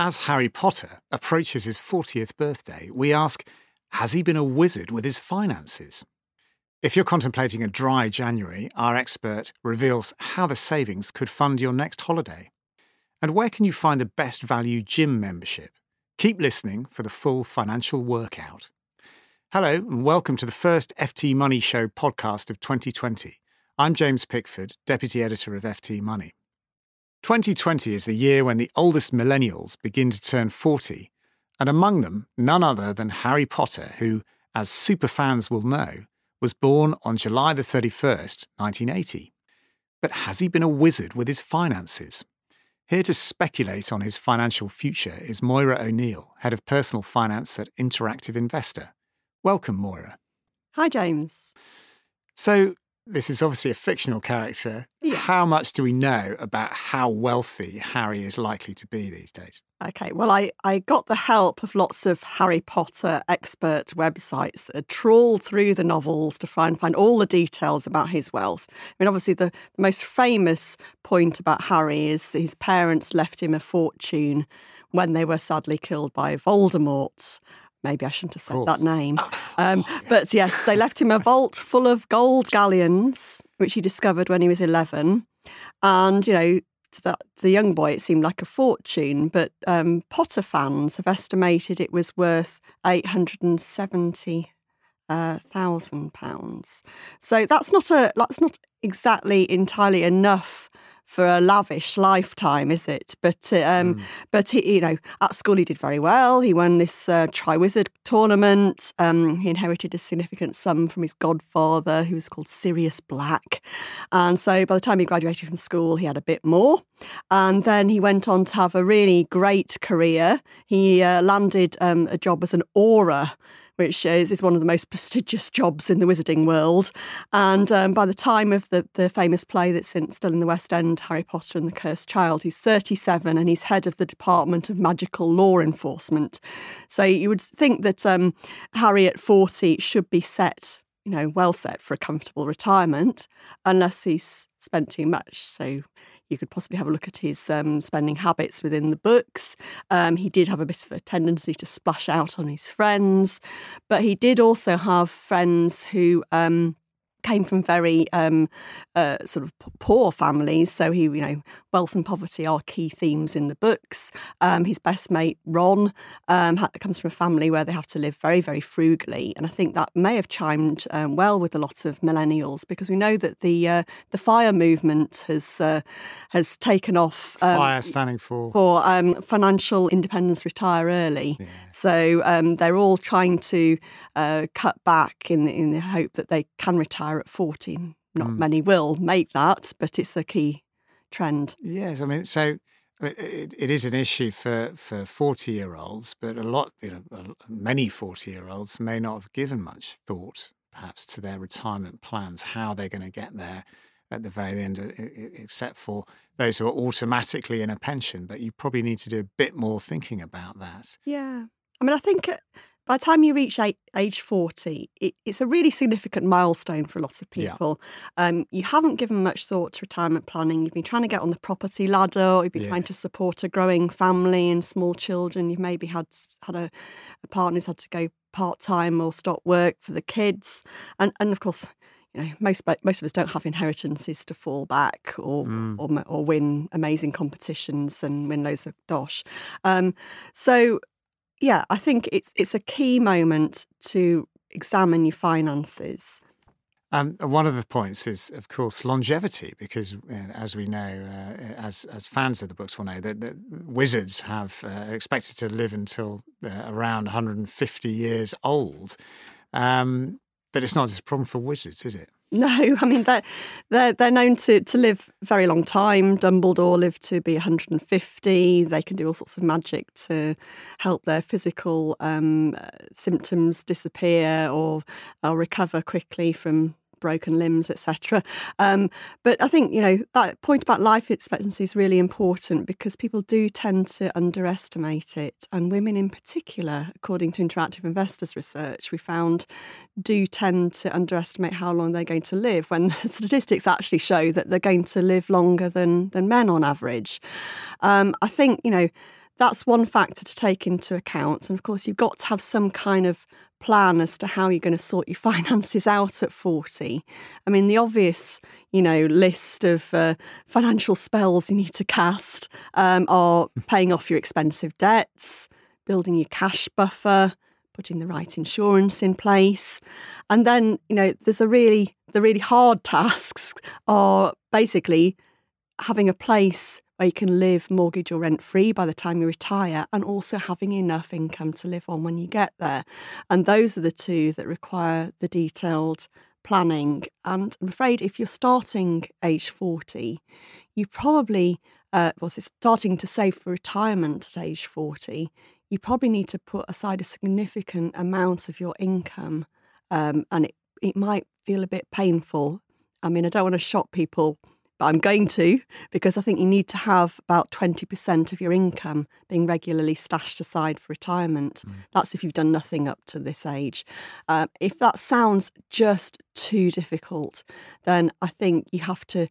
As Harry Potter approaches his 40th birthday, we ask Has he been a wizard with his finances? If you're contemplating a dry January, our expert reveals how the savings could fund your next holiday. And where can you find the best value gym membership? Keep listening for the full financial workout. Hello, and welcome to the first FT Money Show podcast of 2020. I'm James Pickford, Deputy Editor of FT Money. 2020 is the year when the oldest millennials begin to turn 40, and among them, none other than Harry Potter, who, as superfans will know, was born on July the 31st, 1980. But has he been a wizard with his finances? Here to speculate on his financial future is Moira O'Neill, Head of Personal Finance at Interactive Investor. Welcome, Moira. Hi, James. So, this is obviously a fictional character. Yeah. How much do we know about how wealthy Harry is likely to be these days? Okay, well, I, I got the help of lots of Harry Potter expert websites that trawled through the novels to try and find all the details about his wealth. I mean, obviously, the, the most famous point about Harry is his parents left him a fortune when they were sadly killed by Voldemort. Maybe I shouldn't have said that name. Um, But yes, they left him a vault full of gold galleons, which he discovered when he was 11. And, you know, to the, to the young boy, it seemed like a fortune, but um, Potter fans have estimated it was worth eight hundred and seventy uh, thousand pounds. So that's not a that's not exactly entirely enough for a lavish lifetime, is it? But uh, um, but he, you know, at school he did very well. He won this uh, Triwizard tournament. Um, he inherited a significant sum from his godfather, who was called Sirius Black. And so by the time he graduated from school, he had a bit more. And then he went on to have a really great career. He uh, landed um, a job as an Auror which is, is one of the most prestigious jobs in the wizarding world. And um, by the time of the, the famous play that's in, still in the West End, Harry Potter and the Cursed Child, he's 37 and he's head of the Department of Magical Law Enforcement. So you would think that um, Harry at 40 should be set, you know, well set for a comfortable retirement, unless he's spent too much. So you could possibly have a look at his um, spending habits within the books. Um, he did have a bit of a tendency to splash out on his friends, but he did also have friends who. Um, came from very um, uh, sort of poor families. So he, you know, wealth and poverty are key themes in the books. Um, his best mate Ron um, comes from a family where they have to live very, very frugally, and I think that may have chimed um, well with a lot of millennials because we know that the uh, the fire movement has uh, has taken off. um, Fire standing for. for um, financial independence, retire early. So um, they're all trying to uh, cut back in in the hope that they can retire at forty. Not many will make that, but it's a key trend. Yes, I mean, so it, it is an issue for for forty year olds, but a lot, you know, many forty year olds may not have given much thought, perhaps, to their retirement plans, how they're going to get there at the very end, except for those who are automatically in a pension. But you probably need to do a bit more thinking about that. Yeah. I mean, I think uh, by the time you reach age 40, it, it's a really significant milestone for a lot of Yeah. people. Um, you haven't given much thought to retirement planning. You've been trying to get on the property ladder, or you've been trying to support a growing family and small children. You've maybe had had a, a partner who's had to go part time or stop work for the kids. And, and of course, you know, most most of us don't have inheritances to fall back or mm. or, or, win amazing competitions and win loads of dosh. Um, so, yeah, I think it's it's a key moment to examine your finances. Um, one of the points is, of course, longevity, because you as we know, uh, as as fans of the books will know, that, that wizards have uh, expected to live until uh, around 150 years old. Um, but it's not just a problem for wizards, is it? No, I mean they're they're they're known to to live very long time. Dumbledore lived to be 150. They can do all sorts of magic to help their physical um, symptoms disappear or or recover quickly from broken limbs, etc. Um, but I think you know that point about life expectancy is really important because people do tend to underestimate it, and women in particular, according to Interactive Investors research, we found do tend to underestimate how long they're going to live. When the statistics actually show that they're going to live longer than than men on average. Um, I think you know that's one factor to take into account. And of course, you've got to have some kind of plan as to how you're going to sort your finances out at 40. I mean, the obvious, you know, list of uh, financial spells you need to cast um, are paying off your expensive debts, building your cash buffer, putting the right insurance in place. And then, you know, there's a really, the really hard tasks are basically having a place where you can live mortgage or rent free by the time you retire and also having enough income to live on when you get there. And those are the two that require the detailed planning. And I'm afraid if you're starting age 40, you probably, uh, well, starting to save for retirement at age 40, you probably need to put aside a significant amount of your income. Um, and it, it might feel a bit painful. I mean, I don't want to shock people but I'm going to because I think you need to have about 20% of your income being regularly stashed aside for retirement. Mm. That's if you've done nothing up to this age. Uh, if that sounds just too difficult, then I think you have to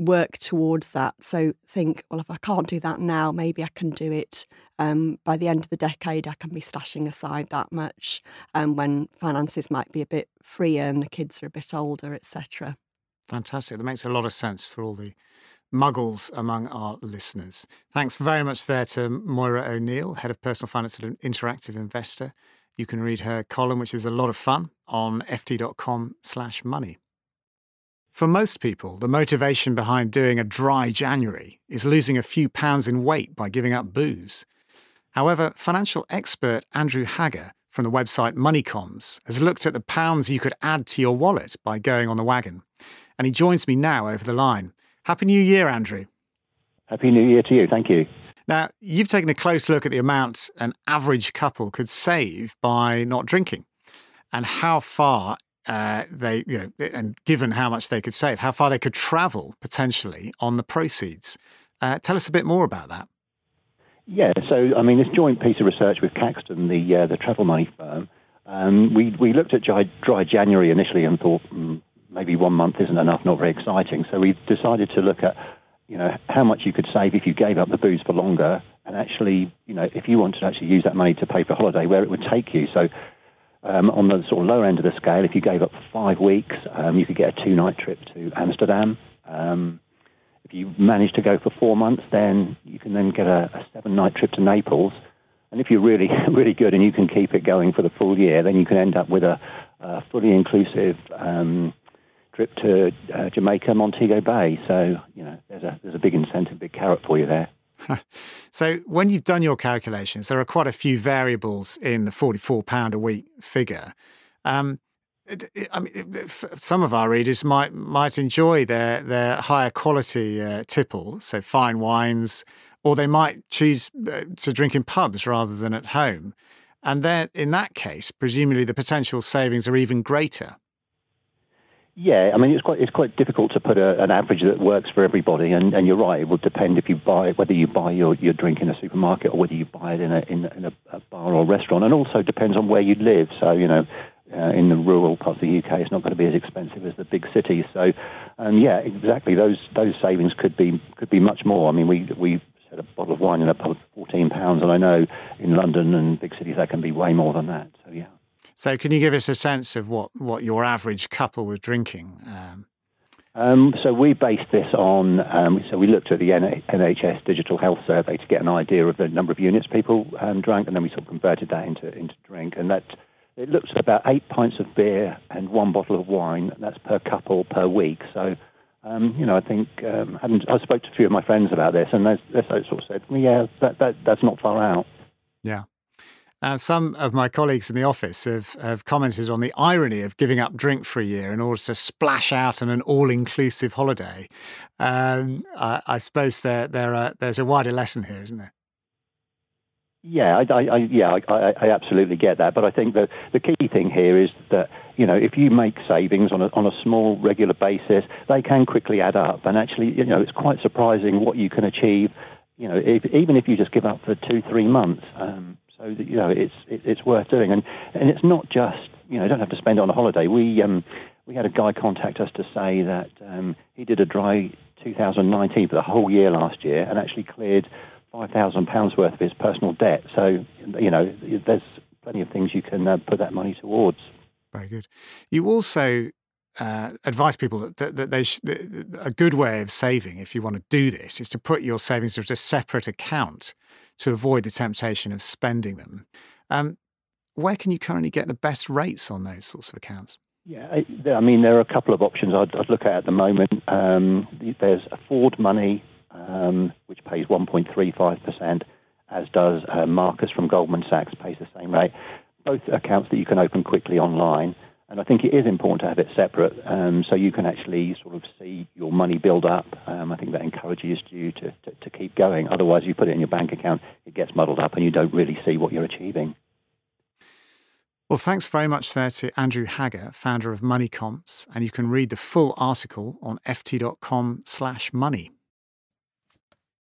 work towards that. So think, well, if I can't do that now, maybe I can do it um, by the end of the decade. I can be stashing aside that much um, when finances might be a bit freer and the kids are a bit older, etc. Fantastic. That makes a lot of sense for all the muggles among our listeners. Thanks very much there to Moira O'Neill, Head of Personal Finance at Interactive Investor. You can read her column, which is a lot of fun, on ft.com slash money. For most people, the motivation behind doing a dry January is losing a few pounds in weight by giving up booze. However, financial expert Andrew Hagger from the website Moneycomms has looked at the pounds you could add to your wallet by going on the wagon and he joins me now over the line. Happy New Year, Andrew. Happy New Year to you. Thank you. Now, you've taken a close look at the amount an average couple could save by not drinking and how far uh, they, you know, and given how much they could save, how far they could travel potentially on the proceeds. Uh, tell us a bit more about that. Yeah, so I mean, this joint piece of research with Caxton, the uh, the travel money firm, um, we we looked at dry, dry January initially and thought, mm, maybe one month isn't enough, not very exciting. So we decided to look at, you know, how much you could save if you gave up the booze for longer, and actually, you know, if you wanted to actually use that money to pay for holiday, where it would take you. So um, on the sort of lower end of the scale, if you gave up for five weeks, um, you could get a two-night trip to Amsterdam. Um, if you manage to go for four months, then you can then get a, a seven-night trip to Naples. And if you're really, really good and you can keep it going for the full year, then you can end up with a, a fully inclusive um, trip to uh, Jamaica, Montego Bay. So you know, there's a there's a big incentive, big carrot for you there. so when you've done your calculations, there are quite a few variables in the forty-four pound a week figure. Um, I mean, some of our readers might might enjoy their their higher quality uh, tipple, so fine wines, or they might choose uh, to drink in pubs rather than at home. And then, in that case, presumably the potential savings are even greater. Yeah, I mean it's quite it's quite difficult to put a, an average that works for everybody, and, and you're right. It will depend if you buy whether you buy your, your drink in a supermarket or whether you buy it in a in, in a, a bar or restaurant, and also depends on where you live. So you know, uh, in the rural parts of the UK, it's not going to be as expensive as the big cities. So, um, yeah, exactly. Those those savings could be could be much more. I mean, we we said a bottle of wine in a pub, fourteen pounds, and I know in London and big cities that can be way more than that. So yeah. So, can you give us a sense of what, what your average couple was drinking? Um, um, so we based this on, um, so we looked at the NHS Digital Health Survey to get an idea of the number of units people um, drank, and then we sort of converted that into, into drink. And that it looks at about eight pints of beer and one bottle of wine. That's per couple per week. So, um, you know, I think um, I spoke to a few of my friends about this, and they, they sort of said, well, yeah, that, that, that's not far out. Yeah. Uh, some of my colleagues in the office have, have commented on the irony of giving up drink for a year in order to splash out on an all inclusive holiday. Um, I, I, suppose there, there are, there's a wider lesson here, isn't there? Yeah, I, I, yeah, I, I, absolutely get that. But I think that the key thing here is that you know if you make savings on a on a small regular basis, they can quickly add up. And actually, you know, it's quite surprising what you can achieve. You know, if, even if you just give up for two, three months. Um, so that, you know, it's it, it's worth doing, and and it's not just you know, you don't have to spend it on a holiday. We um we had a guy contact us to say that um, he did a dry 2019 for the whole year last year, and actually cleared five thousand pounds worth of his personal debt. So you know, there's plenty of things you can uh, put that money towards. Very good. You also uh, advise people that, that they sh- a good way of saving, if you want to do this, is to put your savings into a separate account to avoid the temptation of spending them. Um, where can you currently get the best rates on those sorts of accounts? Yeah, I mean, there are a couple of options I'd, I'd look at at the moment. Um, there's a Ford Money, um, which pays 1.35%, as does uh, Marcus from Goldman Sachs, pays the same rate. Both accounts that you can open quickly online. And I think it is important to have it separate um, so you can actually sort of see your money build up. Um, I think that encourages you to, to, to, keep going. Otherwise, you put it in your bank account, it gets muddled up, and you don't really see what you're achieving. Well, thanks very much there to Andrew Hagger, founder of Moneycomms, and you can read the full article on ft.com slash money.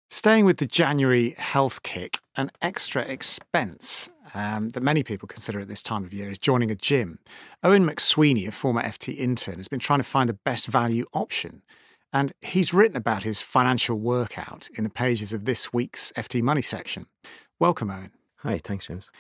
Staying with the January health kick, an extra expense um, that many people consider at this time of year is joining a gym. Owen McSweeney, a former FT intern, has been trying to find the best value option. And he's written about his financial workout in the pages of this week's FT Money section. Welcome, Owen. Hi, thanks, James.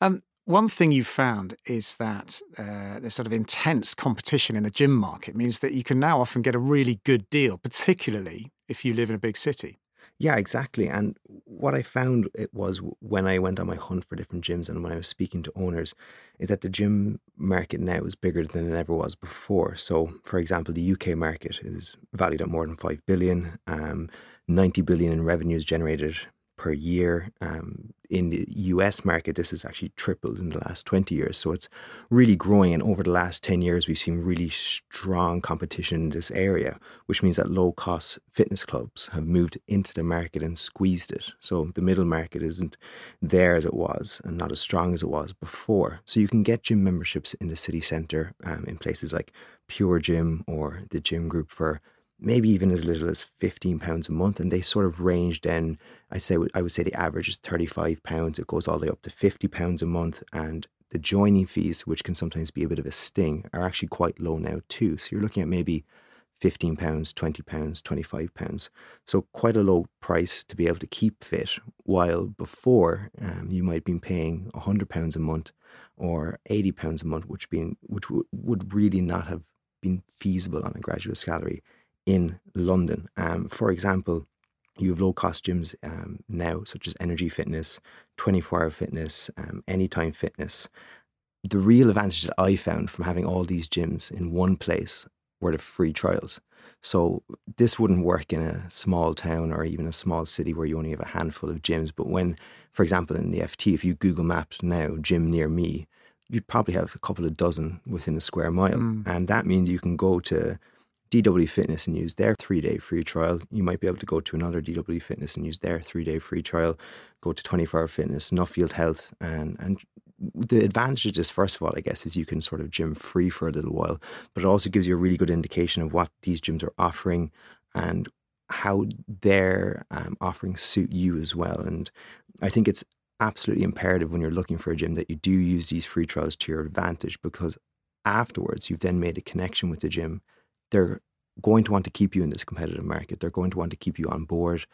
Um, one thing you've found is that uh, the sort of intense competition in the gym market means that you can now often get a really good deal, particularly if you live in a big city. Yeah, exactly. And what I found it was when I went on my hunt for different gyms and when I was speaking to owners, is that the gym market now is bigger than it ever was before. So, for example, the UK market is valued at more than five billion. Um, 90 billion in revenues generated per year. Um, in the US market, this has actually tripled in the last 20 years. So it's really growing. And over the last 10 years, we've seen really strong competition in this area, which means that low cost fitness clubs have moved into the market and squeezed it. So the middle market isn't there as it was and not as strong as it was before. So you can get gym memberships in the city centre um, in places like Pure Gym or the Gym Group for maybe even as little as fifteen pounds a month, and they sort of range. Then I say I would say the average is thirty five pounds. It goes all the way up to fifty pounds a month, and the joining fees, which can sometimes be a bit of a sting, are actually quite low now too. So you're looking at maybe fifteen pounds, twenty pounds, twenty five pounds. So quite a low price to be able to keep fit. While before um, you might have been paying hundred pounds a month or eighty pounds a month, which being which w- would really not have been feasible on a graduate salary in London. Um, for example, you have low cost gyms um, now, such as Energie Fitness, 24 Hour Fitness, um, Anytime Fitness. The real advantage that I found from having all these gyms in one place were the free trials. So this wouldn't work in a small town or even a small city where you only have a handful of gyms. But when, for example, in the FT, if you Google Maps now, gym near me, you'd probably have a couple of dozen within a square mile. Mm. And that means you can go to DW Fitness and use their three day free trial. You might be able to go to another DW Fitness and use their three day free trial. Go to 24 Hour Fitness, Nuffield Health, and and the advantage of this, first of all, I guess, is you can sort of gym free for a little while, but it also gives you a really good indication of what these gyms are offering and how their um, offerings suit you as well. And I think it's absolutely imperative when you're looking for a gym that you do use these free trials to your advantage because afterwards you've then made a connection with the gym they're going to want to keep you in this competitive market. They're going to want to keep you on board.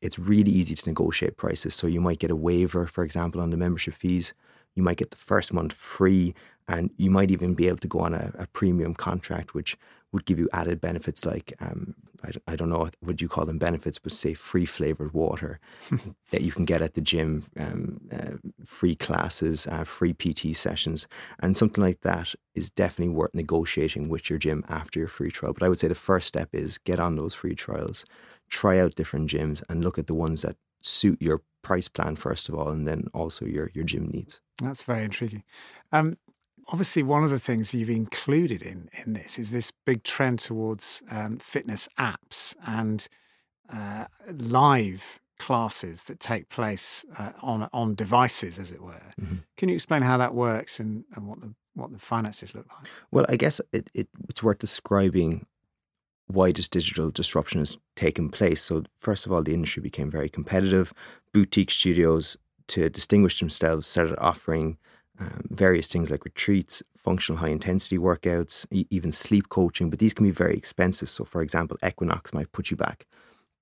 It's really easy to negotiate prices. So you might get a waiver, for example, on the membership fees. You might get the first month free, and you might even be able to go on a, a premium contract, which would give you added benefits like um, I, I, don't know what you call them benefits, but say free flavored water that you can get at the gym, um, uh, free classes, uh, free PT sessions, and something like that is definitely worth negotiating with your gym after your free trial. But I would say the first step is get on those free trials, try out different gyms, and look at the ones that suit your price plan first of all, and then also your your gym needs. That's very intriguing. Um, obviously, one of the things you've included in in this is this big trend towards um, fitness apps and uh, live classes that take place uh, on on devices, as it were. Mm-hmm. Can you explain how that works and, and what the what the finances look like? Well, I guess it, it, it's worth describing why this digital disruption has taken place. So, first of all, the industry became very competitive. Boutique studios, to distinguish themselves, started offering um, various things like retreats, functional high intensity workouts, e- even sleep coaching, but these can be very expensive. So, for example, Equinox might put you back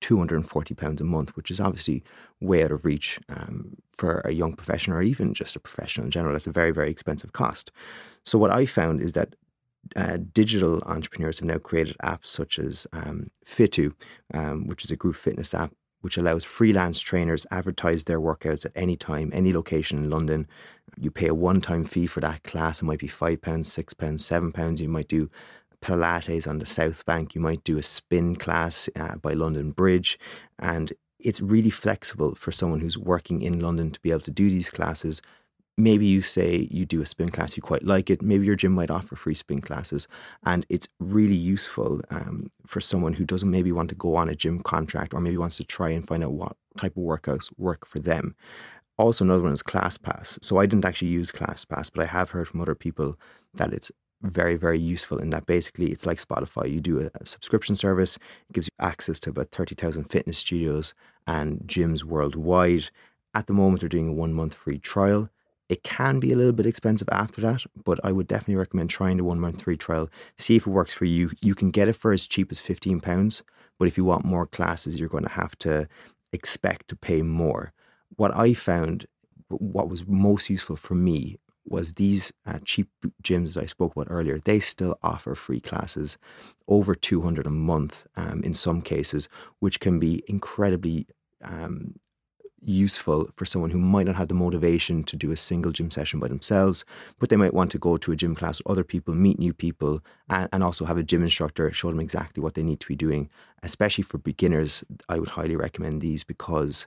£240 a month, which is obviously way out of reach um, for a young professional or even just a professional in general. That's a very, very expensive cost. So, what I found is that uh, digital entrepreneurs have now created apps such as um, Fitu, um, which is a group fitness app which allows freelance trainers advertise their workouts at any time, any location in London. You pay a one-time fee for that class. It might be five pounds, six pounds, seven pounds. You might do Pilates on the South Bank. You might do a spin class uh, by London Bridge, and it's really flexible for someone who's working in London to be able to do these classes maybe you say you do a spin class, you quite like it. Maybe your gym might offer free spin classes, and it's really useful um, for someone who doesn't maybe want to go on a gym contract or maybe wants to try and find out what type of workouts work for them. Also, another one is ClassPass. So I didn't actually use ClassPass, but I have heard from other people that it's very, very useful in that basically it's like Spotify. You do a, subscription service, it gives you access to about 30,000 fitness studios and gyms worldwide. At the moment, they're doing a one month free trial. It can be a little bit expensive after that, but I would definitely recommend trying the one month free trial. See if it works for you. You can get it for as cheap as £15, but if you want more classes, you're going to have to expect to pay more. What I found, what was most useful for me, was these uh, cheap gyms that I spoke about earlier. They still offer free classes, over 200 a month um, in some cases, which can be incredibly um, useful for someone who might not have the motivation to do a single gym session by themselves, but they might want to go to a gym class with other people, meet new people, and, and also have a gym instructor show them exactly what they need to be doing. Especially for beginners, I would highly recommend these because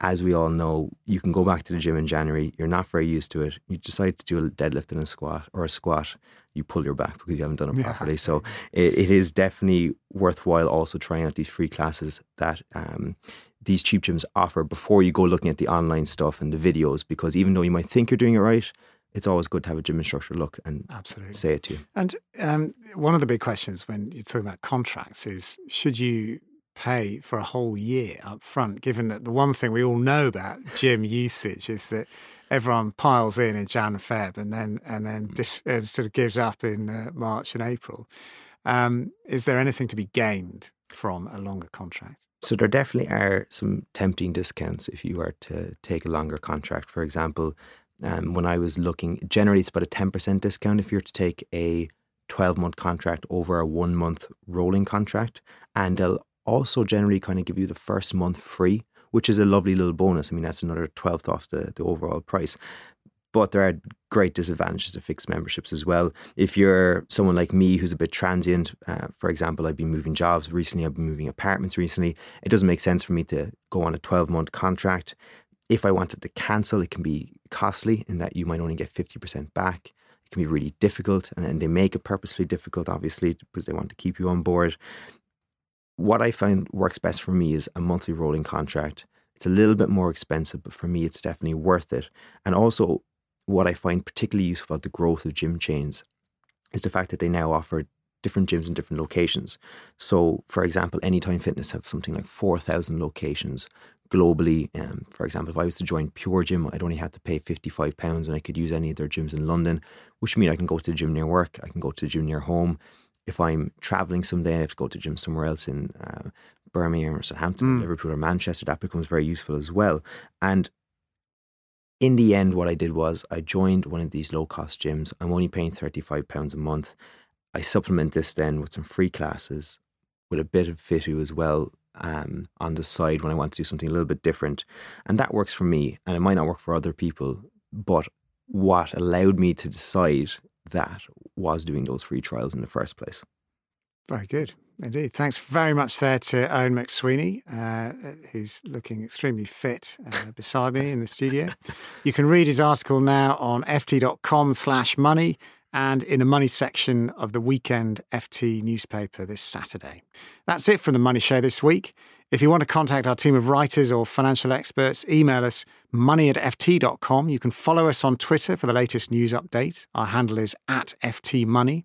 as we all know, you can go back to the gym in January, you're not very used to it. You decide to do a deadlift and a squat or a squat, you pull your back because you haven't done it yeah. properly. So it, it is definitely worthwhile also trying out these free classes that um, these cheap gyms offer before you go looking at the online stuff and the videos because even though you might think you're doing it right, it's always good to have a gym instructor look and Absolutely. say it to you. And um, one of the big questions when you're talking about contracts is should you pay for a whole year up front, given that the one thing we all know about gym usage is that everyone piles in in Jan, Feb, and then and then mm. dis, uh, sort of gives up in uh, March and April. Um, is there anything to be gained from a longer contract? So there definitely are some tempting discounts if you were to take a longer contract. For example, um, when I was looking, generally it's about a 10% discount if you're to take a 12 month contract over a one month rolling contract. And they'll also generally kind of give you the first month free, which is a lovely little bonus. I mean, that's another 12th off the, the overall price. But there are great disadvantages to fixed memberships as well. If you're someone like me who's a bit transient, uh, for example, I've been moving jobs recently, I've been moving apartments recently, it doesn't make sense for me to go on a 12 month contract. If I wanted to cancel, it can be costly in that you might only get 50% back. It can be really difficult, and, and they make it purposefully difficult, obviously, because they want to keep you on board. What I find works best for me is a monthly rolling contract. It's a little bit more expensive, but for me, it's definitely worth it. And also, what I find particularly useful about the growth of gym chains is the fact that they now offer different gyms in different locations. So, for example, Anytime Fitness have something like 4,000 locations globally. Um, for example, if I was to join Pure Gym, I'd only have to pay £55 and I could use any of their gyms in London, which means I can go to the gym near work, I can go to the gym near home. If I'm traveling someday, I have to go to the gym somewhere else in uh, Birmingham or Southampton, mm. Liverpool or Manchester. That becomes very useful as well. And in the end, what I did was I joined one of these low cost gyms. I'm only paying £35 a month. I supplement this then with some free classes, with a bit of FitU as well um, on the side when I want to do something a little bit different. And that works for me. And it might not work for other people. But what allowed me to decide that was doing those free trials in the first place. Very good. Indeed. Thanks very much there to Owen McSweeney, uh, who's looking extremely fit uh, beside me in the studio. You can read his article now on ft.com slash money and in the money section of the weekend FT newspaper this Saturday. That's it from the Money Show this week. If you want to contact our team of writers or financial experts, email us money at ft.com. You can follow us on Twitter for the latest news update. Our handle is at ftmoney.